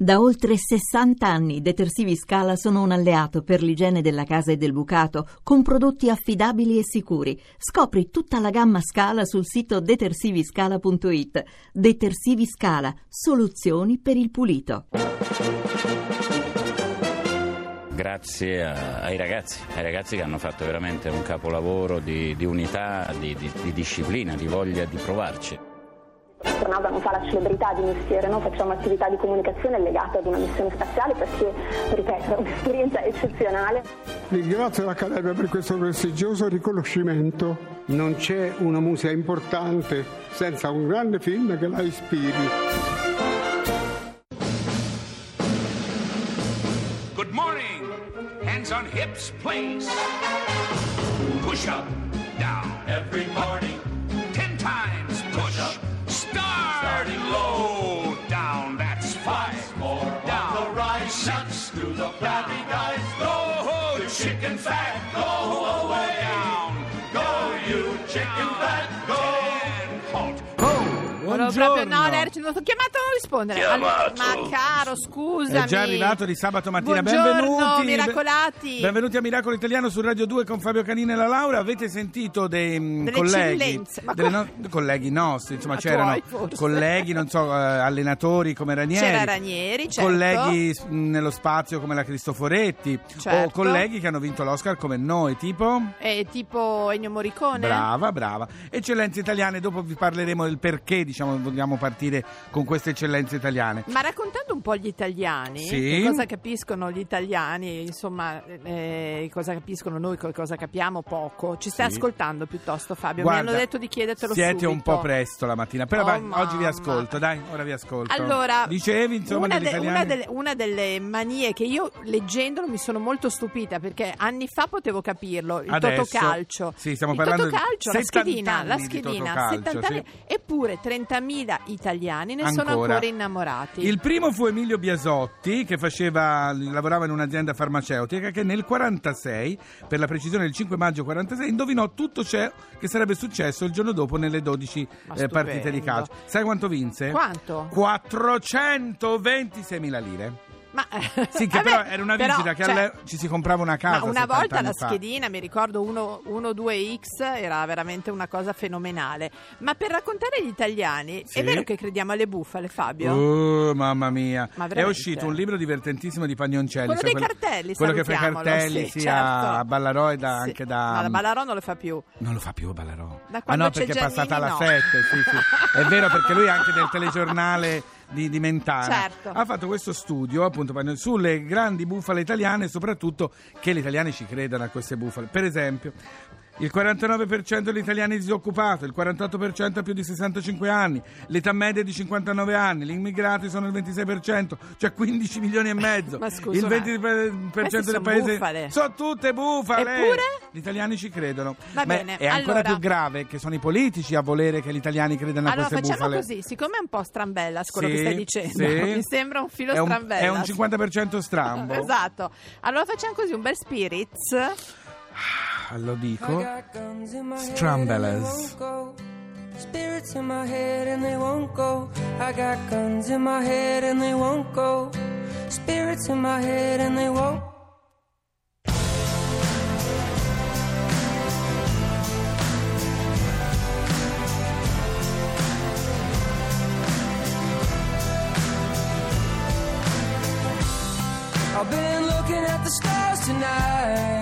Da oltre 60 anni Detersivi Scala sono un alleato per l'igiene della casa e del bucato, con prodotti affidabili e sicuri. Scopri tutta la gamma Scala sul sito detersiviscala.it. Detersivi Scala, soluzioni per il pulito. Grazie ai ragazzi, ai ragazzi che hanno fatto veramente un capolavoro di, di unità, di, di- di disciplina, di voglia di provarci. Non fa la celebrità di mestiere, no? facciamo attività di comunicazione legate ad una missione spaziale perché, ripeto, è un'esperienza eccezionale. Ringrazio l'Accademia per questo prestigioso riconoscimento. Non c'è una musica importante senza un grande film che la ispiri. Good morning. Hands on hips, please. Push up, down. Every fat. Go away. Down. Go, you chicken fat. Go. Volevo proprio, no, Lerci, non ho chiamato rispondere. Allora, ma caro, scusami. È già arrivato di sabato mattina. Buongiorno, benvenuti. miracolati. Benvenuti a Miracolo Italiano su Radio 2 con Fabio Canini e la Laura. Avete sentito dei mm, Delle colleghi, eccellenze, ma delle no- colleghi nostri, insomma, Ma c'erano tuoi, colleghi, non so, eh, allenatori come Ranieri. C'era Ranieri, certo. Colleghi nello spazio come la Cristoforetti. O Certo. colleghi che hanno vinto l'Oscar come noi, tipo. È tipo Ennio Morricone? Brava, brava. Eccellenze italiane, dopo vi parleremo del perché, diciamo, vogliamo partire con queste eccellenze italiane. Ma raccontando un po' gli italiani, Sì. cosa capiscono gli italiani, insomma, eh, cosa capiscono noi, co- cosa capiamo poco. Ci stai Sì. ascoltando piuttosto, Fabio? Guarda, Mi hanno detto di chiedertelo Siete subito. un po' presto la mattina, però Oh, vai, oggi vi ascolto, dai, ora vi ascolto. Allora, dicevi insomma una, de- una delle, una delle manie che io leggendolo mi sono molto stupita perché anni fa potevo capirlo, il Adesso, totocalcio. sì, stiamo il parlando totocalcio, la 70 schedina, la schedina, totocalcio, 70 anni, sì. eppure 30.000 italiani ne sono Ancora. innamorati. Il primo fu Emilio Biasotti che faceva, lavorava in un'azienda farmaceutica che nel 46, per la precisione del 5 maggio 46, indovinò tutto ciò che sarebbe successo il giorno dopo nelle 12 Ma eh, partite di calcio. Sai quanto vinse? Quanto? 426.000 lire. Ma, Sì, che vabbè, però era una però, vincita che cioè, ci si comprava una casa. Ma una 70 volta la schedina, mi ricordo 1-2X, era veramente una cosa fenomenale. Ma per raccontare gli italiani, Sì. è vero che crediamo alle bufale, Fabio? Oh, mamma mia. Ma è uscito un libro divertentissimo di Pagnoncelli. Quello sai dei cartelli, Quello che fa i cartelli sì, sia certo. a Ballarò e da- Sì. anche da... Ma la Ballarò non lo fa più. Non lo fa più Ballarò. Da ah no, perché è passata alla Giannini, 7, no. sì, sì. È vero perché lui anche del telegiornale di, di Mentana Certo. ha fatto questo studio appunto sulle grandi bufale italiane e soprattutto che gli italiani ci credano a queste bufale. Per esempio, il 49% degli italiani è disoccupato, il 48% ha più di 65 anni, l'età media è di 59 anni, gli immigrati sono il 26%, cioè 15 milioni e mezzo. Ma scusa, il ma 20% queste del paese bufale. sono tutte bufale. Eppure? Gli italiani ci credono. Va Ma bene, è ancora allora- più grave che sono i politici a volere che gli italiani credano a Allora queste facciamo bufale. così, siccome è un po' strambellas quello Sì, che stai dicendo, sì. mi sembra un filo è un, strambellas. è un 50% strambo. Esatto. Allora facciamo così, un bel spirits. Ah, Lo dico. Strambellas. Spirits in my head and they won't go. I got guns in my head and they won't go. Spirits in my head and they won't. I've been looking at the stars tonight.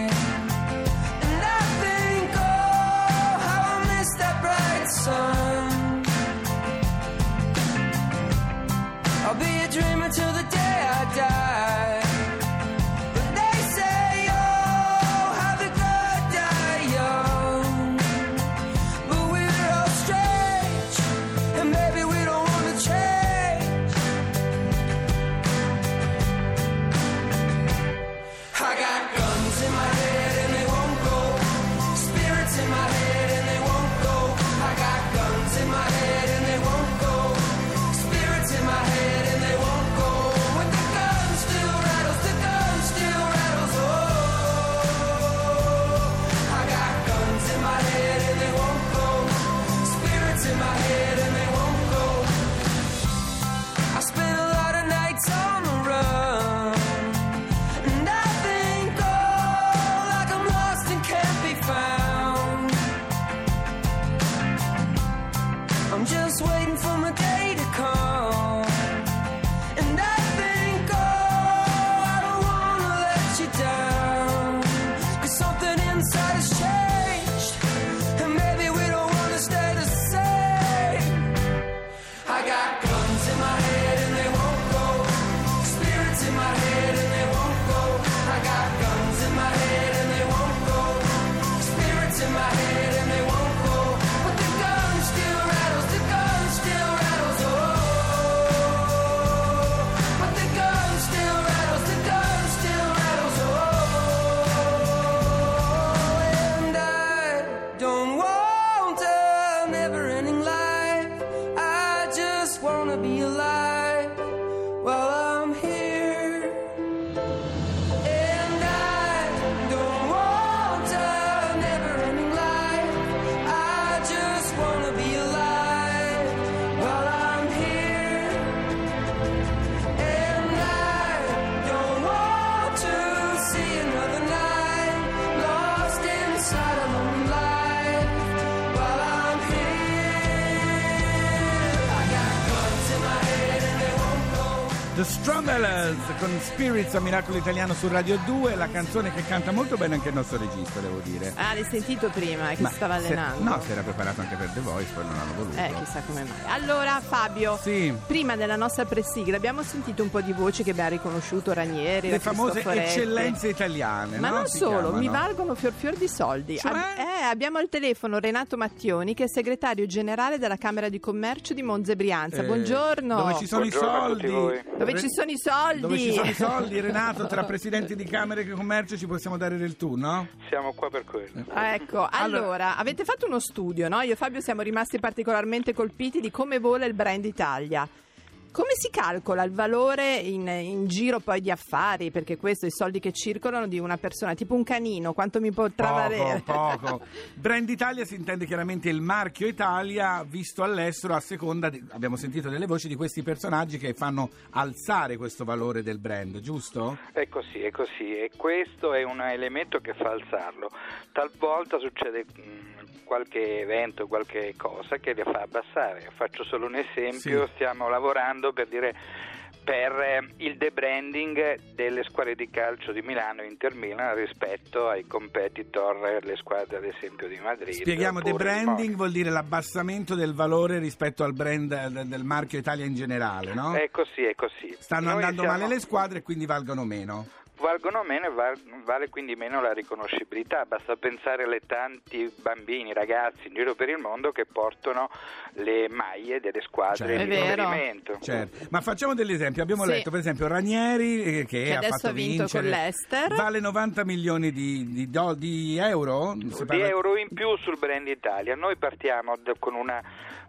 Stromellers con Spirits a Miracolo Italiano su Radio 2, la canzone che canta molto bene anche il nostro regista, devo dire. Ah, l'hai sentito prima che Ma si stava se- allenando? no, si era preparato anche per The Voice, poi non hanno voluto. Eh, chissà come mai. Allora, Fabio, Sì. prima della nostra pressigla abbiamo sentito un po' di voci che abbiamo riconosciuto Ranieri, Le famose eccellenze italiane, Ma no? non Si solo, chiamano. mi valgono fior fior di soldi. Cioè? Ab- eh, abbiamo al telefono Renato Mattioni, che è segretario generale della Camera di Commercio di Monza e Brianza. Eh, Buongiorno. Dove ci sono Buongiorno i soldi? Dove Re- ci sono i soldi? Dove ci sono i soldi, Renato, tra presidenti di Camere e Commercio ci possiamo dare del tu, no? Siamo qua per quello. Ah, Ecco, allora, avete fatto uno studio, no? Io e Fabio siamo rimasti particolarmente colpiti di come vola il brand Italia. Come si calcola il valore in, in giro poi di affari? Perché questo i soldi che circolano di una persona, tipo un canino, quanto mi potrà valere? Poco, poco. Brand Italia si intende chiaramente il marchio Italia visto all'estero a seconda, di, abbiamo sentito delle voci di questi personaggi che fanno alzare questo valore del brand, giusto? È così, è così e questo è un elemento che fa alzarlo. Talvolta succede mh, qualche evento, qualche cosa che li fa abbassare. Faccio solo un esempio, Sì. stiamo lavorando per dire per eh, il debranding delle squadre di calcio di Milano e Inter Milan rispetto ai competitor, le squadre ad esempio di Madrid. Spieghiamo, debranding vuol dire l'abbassamento del valore rispetto al brand del marchio Italia in generale, no? È così, è così. Stanno Noi andando siamo- male le squadre e quindi valgono meno. Valgono meno e val- vale quindi meno la riconoscibilità, basta pensare alle tanti bambini, ragazzi in giro per il mondo che portano le maglie delle squadre Certo. di riferimento. Certo, ma facciamo degli esempi. Abbiamo Sì. letto per esempio Ranieri eh, che, Che ha adesso fatto ha vinto vincere, con l'Ester. Vale 90 milioni di, di do- di euro? Si Di parla- euro in più sul brand Italia. Noi partiamo d- con una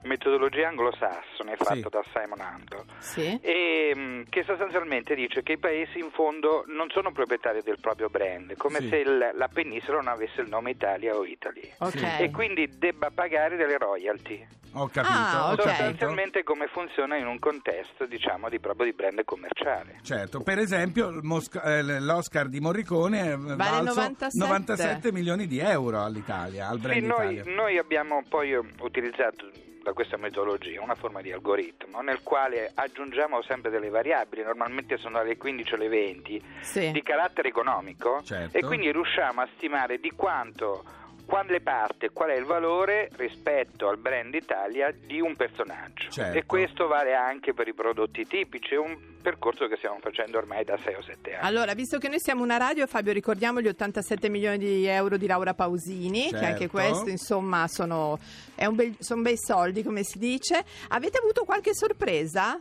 metodologia anglosassone fatta Sì. da Simon Hunter. Sì. e mh, che sostanzialmente dice che i paesi in fondo non sono proprietari del proprio brand, come Sì. se il- la penisola non avesse il nome Italia o Italy. Ok. E quindi debba pagare delle royalty. Ho capito, Ah, ho ok. capito. Sostanzialmente come funziona in un contesto, diciamo, di proprio di brand commerciale. Certo, per esempio Mosca- eh, l'Oscar di Morricone è valso 97. 97 milioni di euro all'Italia, al brand Sì, noi, Italia. noi abbiamo poi eh, utilizzato da questa metodologia una forma di algoritmo nel quale aggiungiamo sempre delle variabili, normalmente sono alle 15 o alle 20, Sì. di carattere economico Certo. e quindi riusciamo a stimare di quanto quale parte, qual è il valore rispetto al brand Italia di un personaggio. Certo. E questo vale anche per i prodotti tipici, è un percorso che stiamo facendo ormai da 6 o 7 anni. Allora, visto che noi siamo una radio, Fabio, ricordiamo gli 87 milioni di euro di Laura Pausini, che anche Certo. questo, insomma, sono, è un bel- sono bei soldi, come si dice. Avete avuto qualche sorpresa?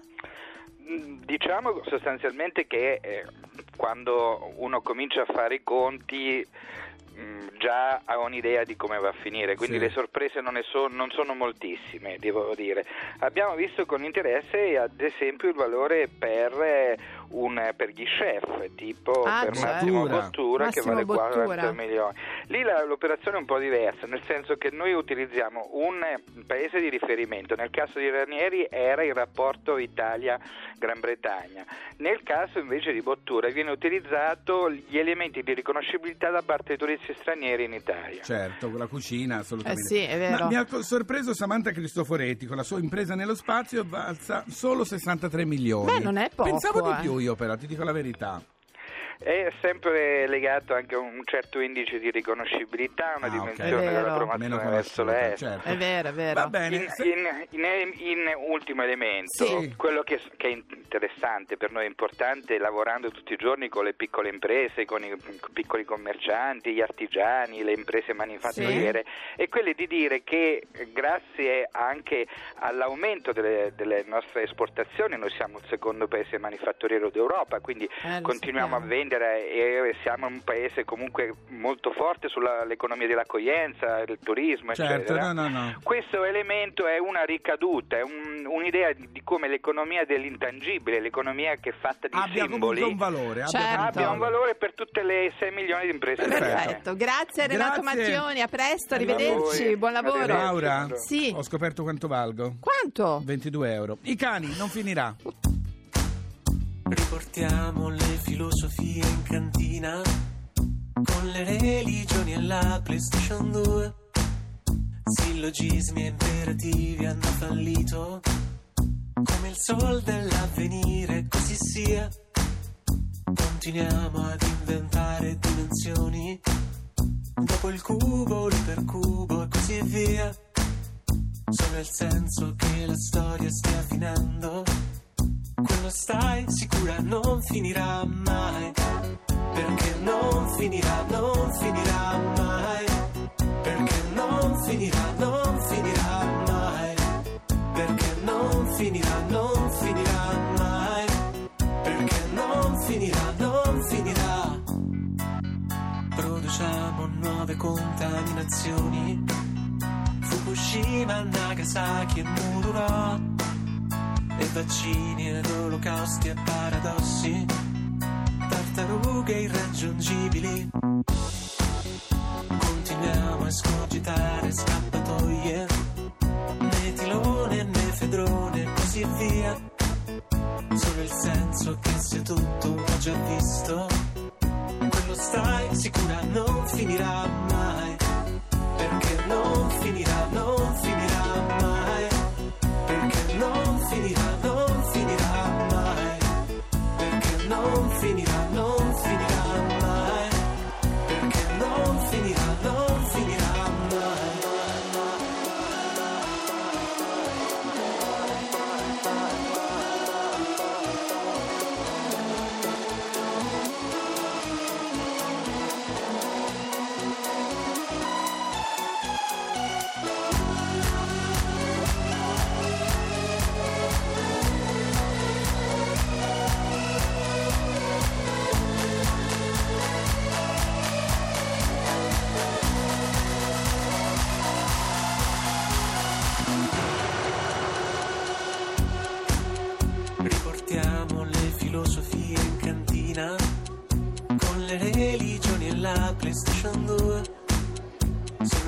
Mm, Diciamo sostanzialmente che eh, quando uno comincia a fare i conti mm, già ha un'idea di come va a finire, quindi Sì. le sorprese non, so- non sono moltissime, devo dire. Abbiamo visto con interesse ad esempio il valore per, eh, un- per gli chef, tipo Ah, per cioè. Massimo Bottura. Che vale Bottura. 40 milioni. Lì la- l'operazione è un po' diversa, nel senso che noi utilizziamo un paese di riferimento, nel caso di Ranieri era il rapporto Italia-Gran Bretagna, nel caso invece di Bottura viene utilizzato gli elementi di riconoscibilità da parte dei turisti stranieri in Italia. Certo, con la cucina assolutamente. Eh sì, è vero. Ma mi ha sorpreso Samantha Cristoforetti con la sua impresa nello spazio valsa solo 63 milioni. Beh, non è poco, Pensavo di eh. più io però, ti dico la verità. È sempre legato anche a un certo indice di riconoscibilità, una Ah, dimensione vero. della promozione verso l'est. certo. È vero, è vero. Va bene. In, in- in- in ultimo elemento, Sì. quello che, che è interessante per noi, è importante, lavorando tutti i giorni con le piccole imprese, con i piccoli commercianti, gli artigiani, le imprese manifatturiere, è quello di dire che eh, grazie anche all'aumento delle, delle nostre esportazioni, noi siamo il secondo paese manifatturiero d'Europa, quindi Eh, continuiamo sappiamo. a vendere e siamo un paese comunque molto forte sull'economia dell'accoglienza, il turismo, Certo, eccetera. no, no, no. Questo elemento è una ricaduta, è un- un'idea di, di come l'economia dell'intangibile, l'economia che è fatta di Abbia simboli, un valore. abbia Certo. abbia un valore per tutte le 6 milioni di imprese Perfetto. grazie Renato Grazie. Mattioni, a presto, Arrivederci. buon lavoro. Laura, Sì. ho scoperto quanto valgo. Quanto? 22 euro. I cani, non finirà. Riportiamo le filosofie in cantina con le religioni e la PlayStation 2. Sillogismi e imperativi hanno fallito come il sol dell'avvenire, così sia. Continuiamo ad inventare dimensioni, dopo il cubo, l'ipercubo e così via. Solo il senso che la storia stia finendo, quello stai sicura non finirà mai, perché non finirà, non finirà mai, perché non finirà, non finirà mai, perché non finirà, non finirà mai, perché non finirà, non finirà. Produciamo nuove contaminazioni, Fukushima, Nagasaki e Mururo, e vaccini ed olocausti e paradossi,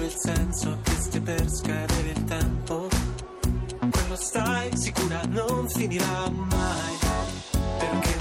il senso che stia per scadere il tempo. Quello stai sicura non finirà mai. Perché